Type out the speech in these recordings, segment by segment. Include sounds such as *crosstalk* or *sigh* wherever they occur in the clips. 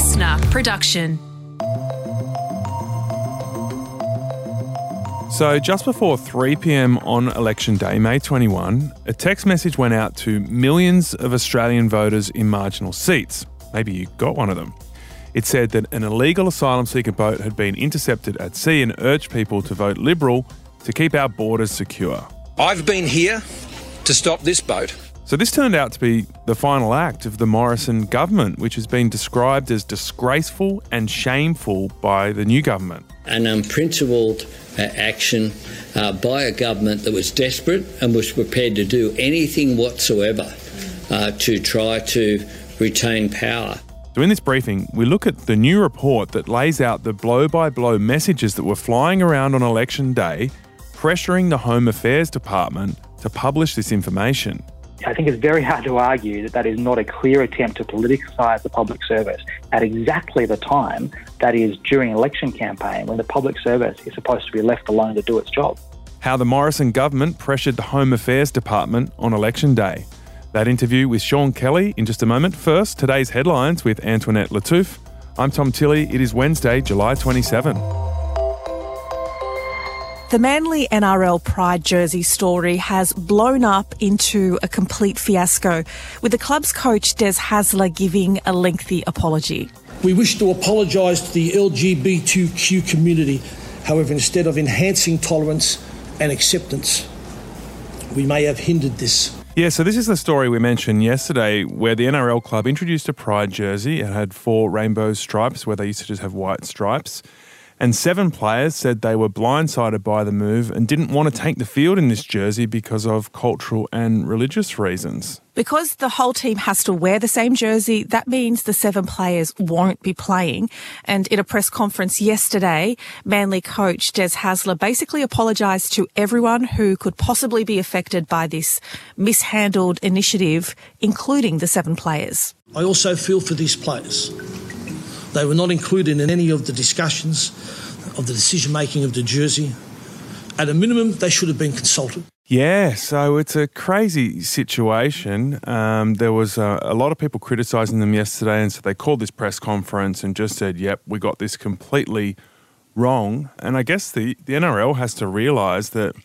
listener production. So, just before 3 pm on election day, May 21, a text message went out to millions of Australian voters in marginal seats. Maybe you got one of them. It said that an illegal asylum seeker boat had been intercepted at sea and urged people to vote Liberal to keep our borders secure. I've been here to stop this boat. So, this turned out to be the final act of the Morrison government, which has been described as disgraceful and shameful by the new government. An unprincipled uh, action uh, by a government that was desperate and was prepared to do anything whatsoever uh, to try to retain power. So, in this briefing, we look at the new report that lays out the blow by blow messages that were flying around on election day, pressuring the Home Affairs Department to publish this information. I think it's very hard to argue that that is not a clear attempt to politicise the public service at exactly the time that is during election campaign when the public service is supposed to be left alone to do its job. How the Morrison government pressured the Home Affairs Department on election day. That interview with Sean Kelly in just a moment. First, today's headlines with Antoinette Lattouf. I'm Tom Tilley. It is Wednesday, July 27. The Manly NRL Pride jersey story has blown up into a complete fiasco, with the club's coach Des Hasler giving a lengthy apology. We wish to apologise to the LGBTQ community. However, instead of enhancing tolerance and acceptance, we may have hindered this. Yeah, so this is the story we mentioned yesterday where the NRL club introduced a pride jersey. It had four rainbow stripes where they used to just have white stripes. And seven players said they were blindsided by the move and didn't want to take the field in this jersey because of cultural and religious reasons. Because the whole team has to wear the same jersey, that means the seven players won't be playing. And in a press conference yesterday, Manly coach Des Hasler basically apologised to everyone who could possibly be affected by this mishandled initiative, including the seven players. I also feel for these players. They were not included in any of the discussions of the decision making of the jersey. At a minimum, they should have been consulted. Yeah, so it's a crazy situation. Um, there was a, a, lot of people criticising them yesterday, and so they called this press conference and just said, "Yep, we got this completely wrong." And I guess the the NRL has to realise that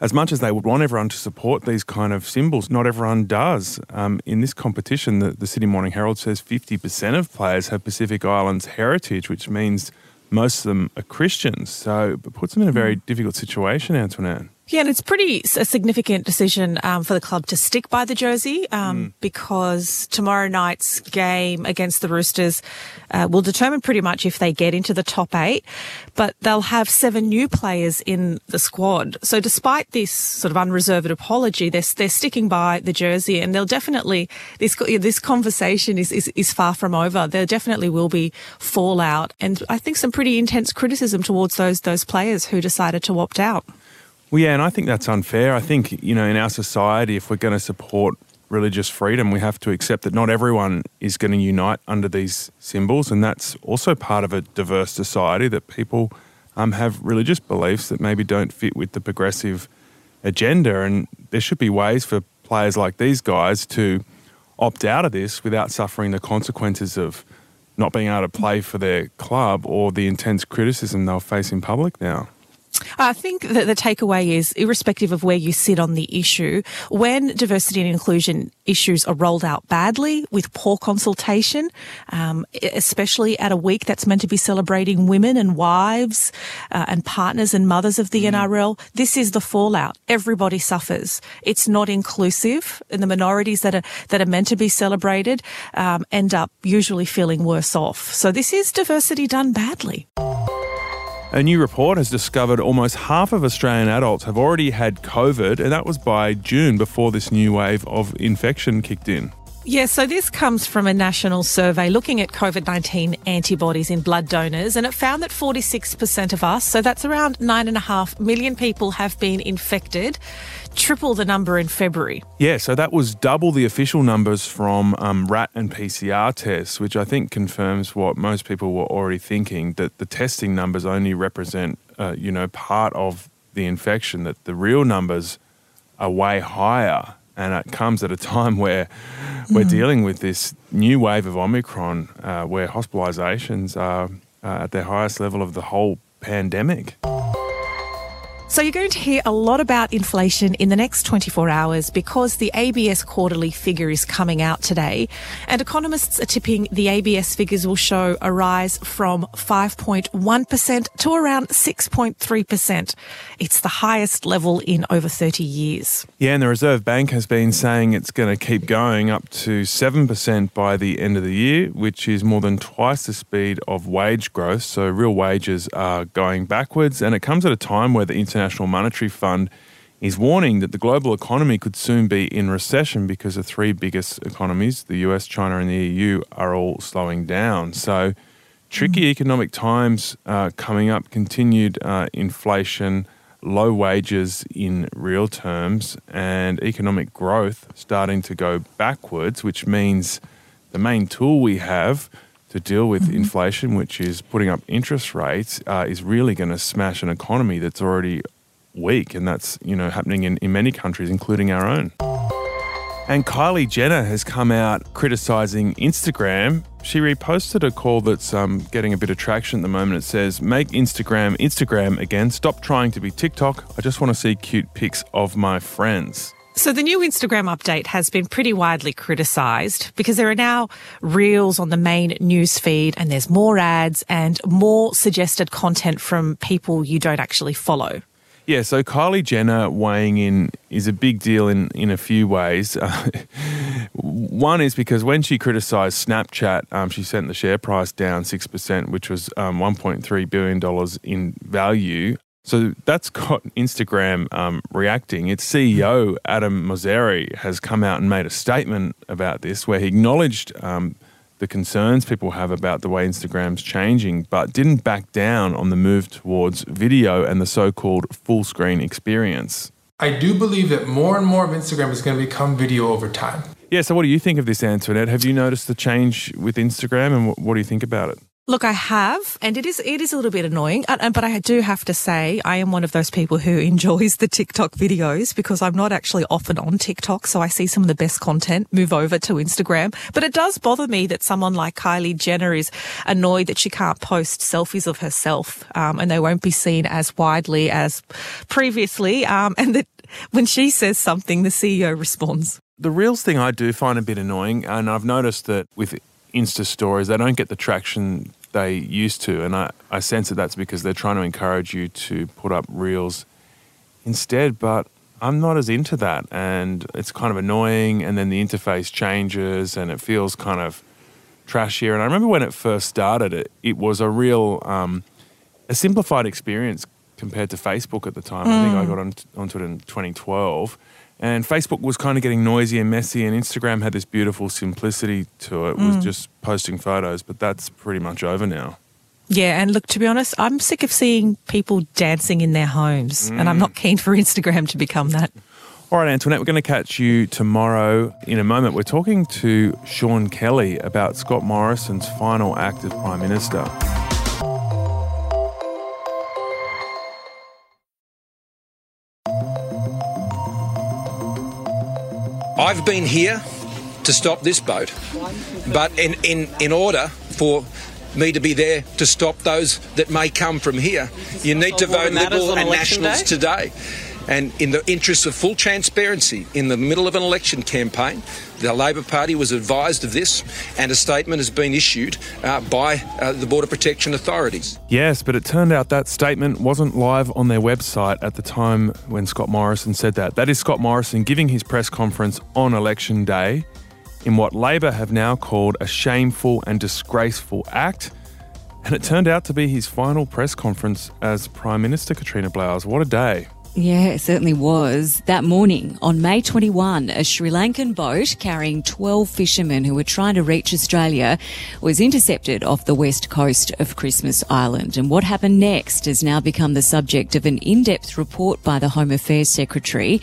as much as they would want everyone to support these kind of symbols, not everyone does. Um, in this competition, the, the Sydney Morning Herald says 50% of players have Pacific Islands heritage, which means most of them are Christians. So it puts them in a very difficult situation, Antoinette. Yeah, and it's pretty a significant decision um, for the club to stick by the jersey um, mm. because tomorrow night's game against the Roosters uh, will determine pretty much if they get into the top eight. But they'll have seven new players in the squad. So despite this sort of unreserved apology, they're, they're sticking by the jersey, and they'll definitely this this conversation is, is is far from over. There definitely will be fallout, and I think some pretty intense criticism towards those those players who decided to opt out. Well, yeah, and I think that's unfair. I think, you know, in our society, if we're going to support religious freedom, we have to accept that not everyone is going to unite under these symbols. And that's also part of a diverse society that people um, have religious beliefs that maybe don't fit with the progressive agenda. And there should be ways for players like these guys to opt out of this without suffering the consequences of not being able to play for their club or the intense criticism they'll face in public now. I think that the takeaway is, irrespective of where you sit on the issue, when diversity and inclusion issues are rolled out badly with poor consultation, um, especially at a week that's meant to be celebrating women and wives uh, and partners and mothers of the mm. NRL, this is the fallout. Everybody suffers. It's not inclusive, and the minorities that are that are meant to be celebrated um, end up usually feeling worse off. So this is diversity done badly. A new report has discovered almost half of Australian adults have already had COVID, and that was by June before this new wave of infection kicked in. Yeah, so this comes from a national survey looking at COVID 19 antibodies in blood donors, and it found that 46% of us, so that's around 9.5 million people, have been infected, triple the number in February. Yeah, so that was double the official numbers from um, RAT and PCR tests, which I think confirms what most people were already thinking that the testing numbers only represent, uh, you know, part of the infection, that the real numbers are way higher and it comes at a time where we're dealing with this new wave of Omicron, uh, where hospitalizations are uh, at their highest level of the whole pandemic. So you're going to hear a lot about inflation in the next 24 hours because the ABS quarterly figure is coming out today. And economists are tipping the ABS figures will show a rise from 5.1% to around 6.3%. It's the highest level in over 30 years. Yeah, and the Reserve Bank has been saying it's going to keep going up to 7% by the end of the year, which is more than twice the speed of wage growth. So real wages are going backwards, and it comes at a time where the International Monetary Fund is warning that the global economy could soon be in recession because the three biggest economies, the US, China, and the EU, are all slowing down. So, tricky economic times uh, coming up, continued uh, inflation, low wages in real terms, and economic growth starting to go backwards, which means the main tool we have to deal with inflation, which is putting up interest rates, uh, is really going to smash an economy that's already weak, and that's you know happening in, in many countries, including our own. And Kylie Jenner has come out criticizing Instagram. She reposted a call that's um, getting a bit of traction at the moment. It says, Make Instagram Instagram again. Stop trying to be TikTok. I just want to see cute pics of my friends. So the new Instagram update has been pretty widely criticised because there are now reels on the main news feed and there's more ads and more suggested content from people you don't actually follow. Yeah, so Kylie Jenner weighing in is a big deal in, in a few ways. *laughs* One is because when she criticised Snapchat, um, she sent the share price down 6%, which was um, $1.3 billion in value. So that's got Instagram um, reacting. Its CEO, Adam Mosseri, has come out and made a statement about this where he acknowledged um, the concerns people have about the way Instagram's changing, but didn't back down on the move towards video and the so called full screen experience. I do believe that more and more of Instagram is going to become video over time. Yeah, so what do you think of this, Antoinette? Have you noticed the change with Instagram and what, what do you think about it? Look, I have, and it is it is a little bit annoying, and- but I do have to say I am one of those people who *laughs* enjoys the TikTok videos because I'm not actually often on TikTok, so I see some of the best content move over to Instagram. But it does bother me that someone like Kylie Jenner is annoyed that she can't post selfies of herself, um, and they won't be seen as widely as previously, um, *laughs* and that when she says something, the CEO responds. The Reels thing I do find a bit annoying, and I've noticed that with Insta stories, they don't get the traction they used to. And I, I sense that that's because they're trying to encourage you to put up Reels instead. But I'm not as into that. And it's kind of annoying. And then the interface changes and it feels kind of trashier. And I remember when it first started, it, it was a real, um, a simplified experience compared to Facebook at the time. I think I got on, onto it in 2012. And Facebook was kind of getting noisy and messy, and Instagram had this beautiful simplicity to it, was mm. just posting photos, but that's pretty much over now. Yeah, and look, to be honest, I'm sick of seeing people dancing in their homes, and I'm not mm. keen for *laughs* Instagram to become that. All right, Antoinette, we're going to catch you tomorrow in a moment. We're talking to Sean Kelly about Scott Morrison's final act as Prime Minister. I've been here to stop this boat, but in, in, in order for me to be there to stop those that may come from here, you need to vote Liberal and Nationals today. And in the interests of full transparency, in the middle of an election campaign, the Labor Party was advised of this, and a statement has been issued uh, by uh, the Border Protection authorities. Yes, but it turned out that statement wasn't live on their website at the time when Scott Morrison said that. That is Scott Morrison giving his press conference on election day in what Labor have now called a shameful and disgraceful act. And it turned out to be his final press conference as Prime Minister, Katrina Blowers. What a day. Yeah, it certainly was. That morning, on May 21, a Sri Lankan boat carrying 12 fishermen who were trying to reach Australia was intercepted off the west coast of Christmas Island. And what happened next has now become the subject of an in-depth report by the Home Affairs Secretary.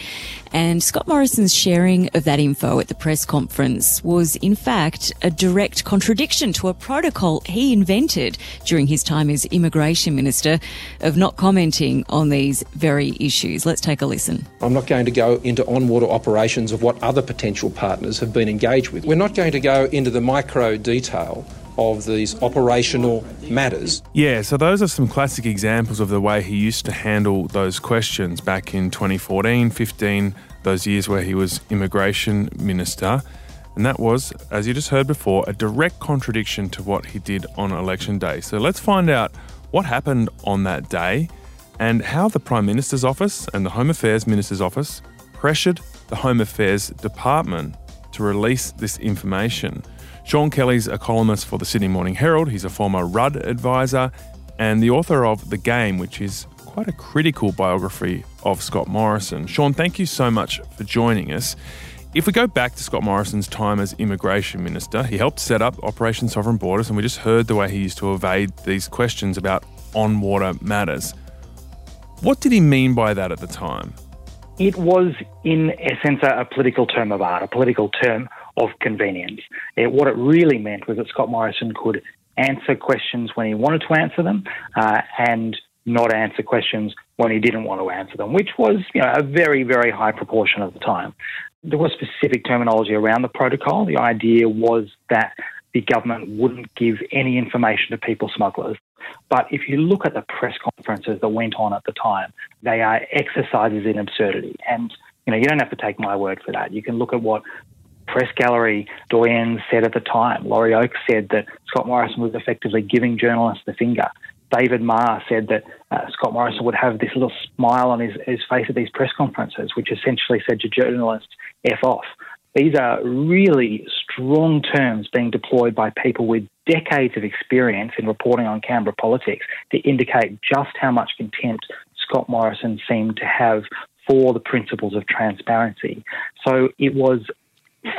And Scott Morrison's sharing of that info at the press conference was, in fact, a direct contradiction to a protocol he invented during his time as Immigration Minister of not commenting on these very issues issues. Let's take a listen. I'm not going to go into on water operations of what other potential partners have been engaged with. We're not going to go into the micro detail of these operational matters. Yeah, so those are some classic examples of the way he used to handle those questions back in 2014, 15, those years where he was immigration minister. And that was, as you just heard before, a direct contradiction to what he did on election day. So let's find out what happened on that day and how the Prime Minister's office and the Home Affairs Minister's office pressured the Home Affairs Department to release this information. Sean Kelly's a columnist for the Sydney Morning Herald. He's a former Rudd advisor and the author of The Game, which is quite a critical biography of Scott Morrison. Sean, thank you so much for joining us. If we go back to Scott Morrison's time as immigration minister, he helped set up Operation Sovereign Borders, and we just heard the way he used to evade these questions about on water matters. What did he mean by that at the time? It was, in essence, a political term of art, a political term of convenience. It, what it really meant was that Scott Morrison could answer questions when he wanted to answer them uh, and not answer questions when he didn't want to answer them, which was you know, a very, very high proportion of the time. There was specific terminology around the protocol. The idea was that the government wouldn't give any information to people smugglers. But if you look at the press conferences that went on at the time, they are exercises in absurdity. And you know, you don't have to take my word for that. You can look at what press gallery doyens said at the time. Laurie Oakes said that Scott Morrison was effectively giving journalists the finger. David Marr said that uh, Scott Morrison would have this little smile on his, his face at these press conferences, which essentially said to journalists, F off. These are really strong terms being deployed by people with decades of experience in reporting on Canberra politics to indicate just how much contempt Scott Morrison seemed to have for the principles of transparency. So it was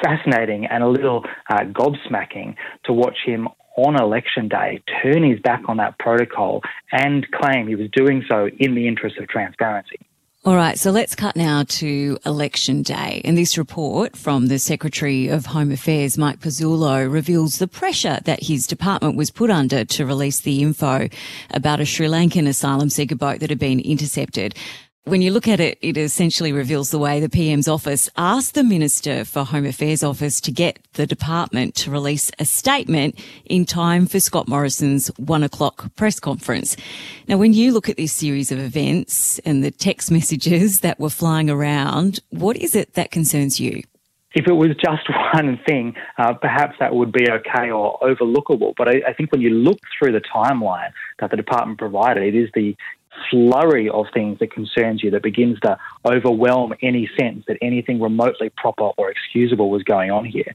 fascinating and a little uh, gobsmacking to watch him on election day turn his back on that protocol and claim he was doing so in the interest of transparency. All right, so let's cut now to election day. And this report from the Secretary of Home Affairs, Mike Pezzullo, reveals the pressure that his department was put under to release the info about a Sri Lankan asylum seeker boat that had been intercepted. When you look at it, it essentially reveals the way the PM's office asked the Minister for Home Affairs office to get the department to release a statement in time for Scott Morrison's one o'clock press conference. Now, when you look at this series of events and the text *laughs* messages that were flying around, what is it that concerns you? If it was just *laughs* one thing, uh, perhaps that would be okay or overlookable. But I, I, think when you look through the timeline that the department provided, it is the flurry of things that concerns you that begins to overwhelm any sense that anything remotely proper or excusable was going on here.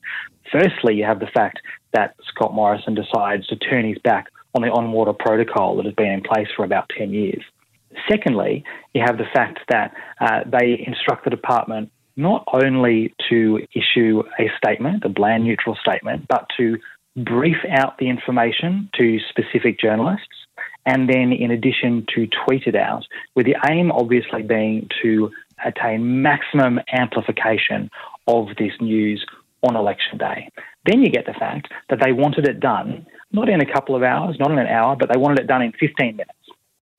Firstly, you have the fact that Scott Morrison decides to turn his back on the on water protocol that has been in place for about 10 years. Secondly, you have the fact that uh, they instruct the department not only to issue a statement, a bland neutral statement, but to brief out the information to specific journalists and then in addition to tweet it out, with the aim obviously being to attain maximum amplification of this news on election day. Then you get the fact that they wanted it done not in a couple of hours, not in an hour, but they wanted it done in 15 minutes.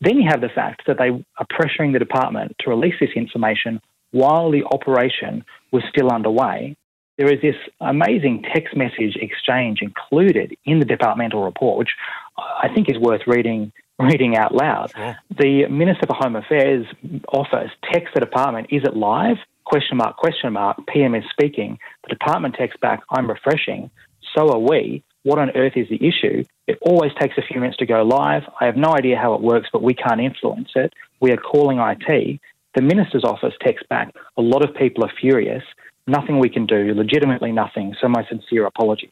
Then you have the fact that they are pressuring the department to release this information while the operation was still underway. There is this amazing text message exchange included in the departmental report, which I think is worth reading reading out loud. Sure. The Minister for Home Affairs office texts the department, is it live? Question mark, question mark, PM is speaking. The department texts back, I'm refreshing. So are we. What on earth is the issue? It always takes a few minutes to go live. I have no idea how it works, but we can't influence it. We are calling IT. The minister's office texts back, a lot of people are furious. Nothing we can do, legitimately nothing. So my sincere apologies.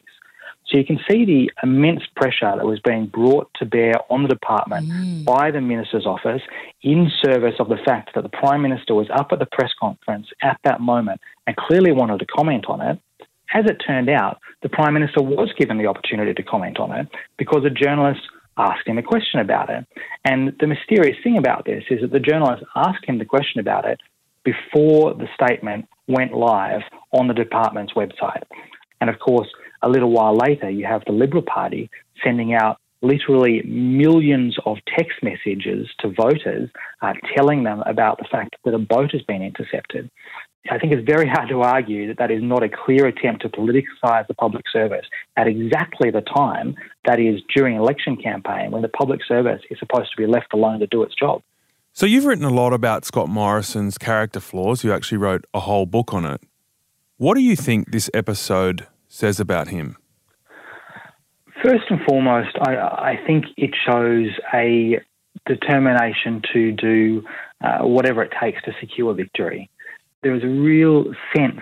So you can see the immense pressure that was being brought to bear on the department mm. by the minister's office in service of the fact that the prime minister was up at the press conference at that moment and clearly wanted to comment on it. As it turned out, the prime minister was given the opportunity to comment on it because a journalist asked him a question about it. And the mysterious thing about this is that the journalist asked him the question about it before the statement went live on the department's website. And of course, a little while later, you have the Liberal Party sending out literally millions of text messages to voters uh, telling them about the fact that a boat has been intercepted. I think it's very *laughs* hard to argue that that is not a clear attempt to politicise the public service at exactly the time that is during election campaign when the public service is supposed to be left alone to do its job. So you've written a lot about Scott Morrison's character flaws. You actually wrote a whole book on it. What do you think this episode says about him? First and foremost, I, I think it shows a determination to do uh, whatever it takes to secure victory. There is a real sense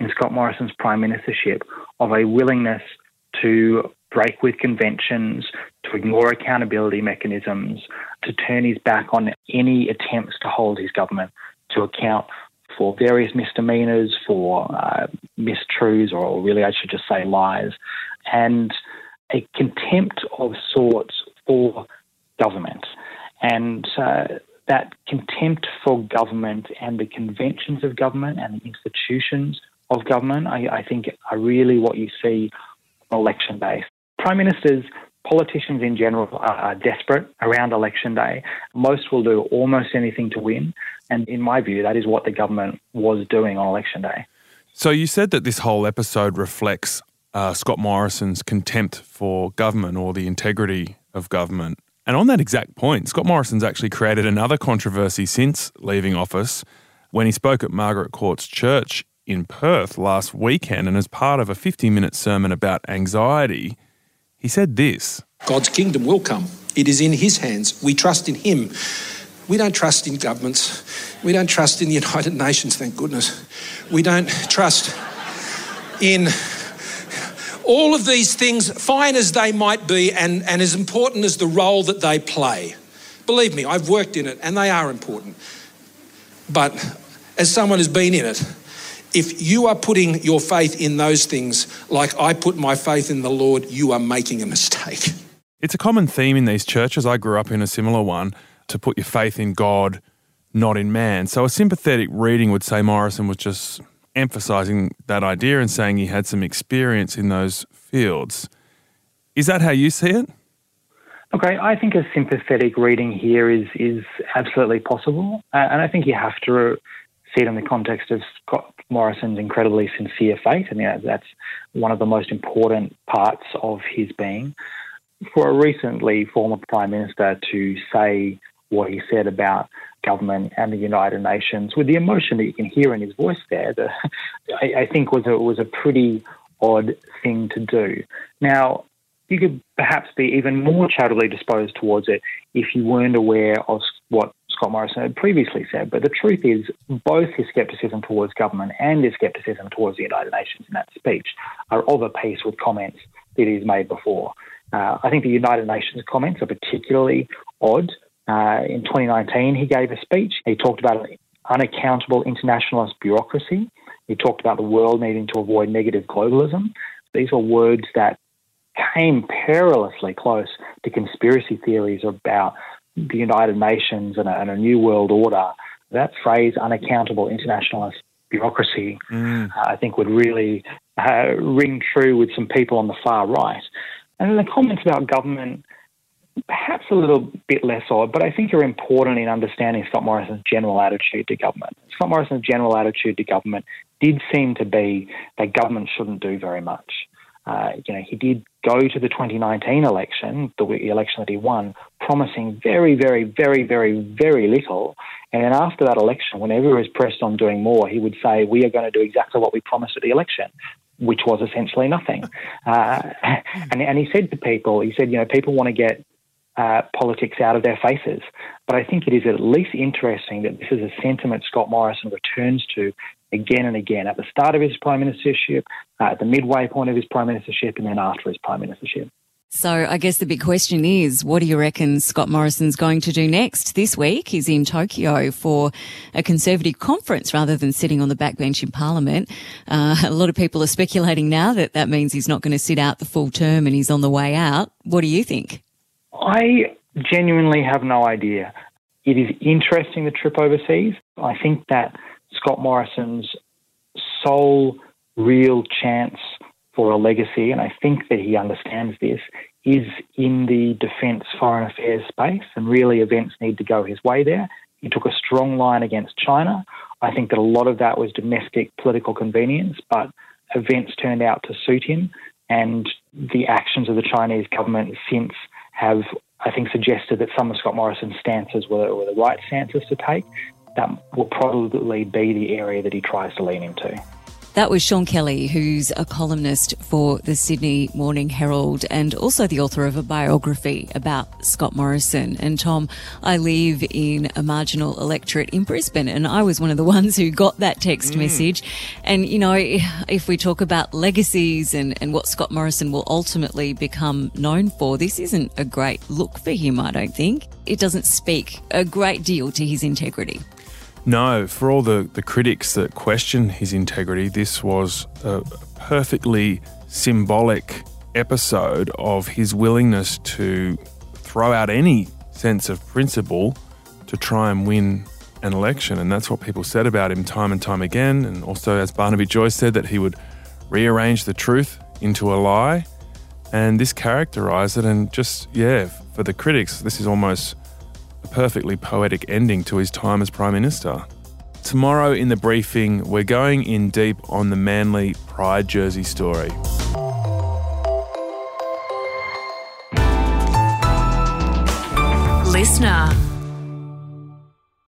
in Scott Morrison's prime ministership of a willingness to break with conventions, to ignore accountability mechanisms, to turn his back on any attempts to hold his government to account for various misdemeanours, for uh, mistruths, or really I should just say lies, and a contempt of sorts for government. And uh, that contempt for government and the conventions of government and the institutions of government, I, I think, are really what you see on election day. Prime ministers, politicians in general are, desperate around election day. Most will do almost anything to win. And in my view, that is what the government was doing on election day. So you said that this whole episode reflects uh, Scott Morrison's contempt for government or the integrity of government. And on that exact point, Scott Morrison's actually created another controversy since leaving office when he spoke at Margaret Court's church in Perth last weekend. And as part of a 50 minute sermon about anxiety, he said this God's kingdom will come. It is in His hands. We trust in Him. We don't trust in governments. We don't trust in the *laughs* United Nations, thank goodness. We don't trust in all of these things, fine as they might be and, and as important as the role that they play. Believe me, I've worked in it and they are important. But as someone who's been in it, if you are putting your faith in those things like I put my faith in the Lord, you are making a mistake. It's a common theme in these churches. I grew up in a similar one to put your faith in God, not in man. So a sympathetic reading would say Morrison was just emphasizing that idea and saying he had some experience in those fields. Is that how you see it? Okay, I think a sympathetic reading here is is absolutely possible, uh, and I think you have to see it in the context of Scott Morrison's incredibly sincere faith, and yeah, that's one of the most important parts of his being. For a recently former prime minister to say what he said about government and the United Nations, with the emotion that you can hear in his voice there, the, I, I, think was a, was a pretty odd thing to do. Now, you could perhaps be even more charitably disposed towards it if you weren't aware of what Scott Morrison had previously said. But the truth is, both his scepticism towards government and his scepticism towards the United Nations in that speech are of a piece with comments that he's made before. Uh, I think the United Nations comments are particularly odd. Uh, in 2019, he gave a speech. He talked about an unaccountable internationalist bureaucracy. He talked about the world needing to avoid negative globalism. These are words that came perilously close to conspiracy theories about the United Nations and a, and a new world order. That phrase, unaccountable internationalist bureaucracy, mm. uh, I think would really uh, ring true with some people on the far right. And the comments about government perhaps a little bit less odd, but I think are important in understanding Scott Morrison's general attitude to government. Scott Morrison's general attitude to government did seem to be that government shouldn't do very much. Uh, you know, he did go to the 2019 election, the election that he won, promising very, very, very, very, very little. And then after that election, whenever he was pressed on doing more, he would say, "We are going to do exactly what we promised at the election." Which was essentially nothing. *laughs* Uh, and, and he said to people, he said, you know, people want to get uh, politics out of their faces. But I think it is at least interesting that this is a sentiment Scott Morrison returns to again and again at the start of his prime ministership, uh, at the midway point of his prime ministership, and then after his prime ministership. So I guess the big question is, what do you reckon Scott Morrison's going to do next? This week he's in Tokyo for a Conservative conference rather than sitting on the backbench in Parliament. Uh, *laughs* a lot of people are speculating now that that means he's not going to sit out the full term and he's on the way out. What do you think? I genuinely have no idea. It is interesting the trip overseas. I think that Scott Morrison's sole real chance for a legacy, and I think that he understands this, is in the defence foreign affairs space, and really events need to go his way there. He took a strong line against China. I think that a lot of that was domestic political convenience, but events turned out to suit him, and the actions of the Chinese government since have, I think, suggested that some of Scott Morrison's stances were, were the right stances to take. That will probably be the area that he tries to lean into. That was Sean Kelly, who's a columnist for the Sydney Morning Herald and also the author of a biography about Scott Morrison. And Tom, I live in a marginal electorate in Brisbane, and I was one of the *laughs* ones who got that text mm. message. And, you know, if we talk about legacies and, and what Scott Morrison will ultimately become known for, this isn't a great look for him, I don't think. It doesn't speak a great deal to his integrity. No, for all the, the critics that question his integrity, this was a perfectly symbolic episode of his willingness to throw out any sense of principle to try and win an election. And that's what people said about him time and time again. And also, as Barnaby Joyce said, that he would rearrange the truth into a lie. And this characterized it. And just, yeah, for the critics, this is almost a perfectly poetic ending to his time as Prime Minister. Tomorrow in the briefing, we're going in deep on the Manly Pride jersey story. Listener.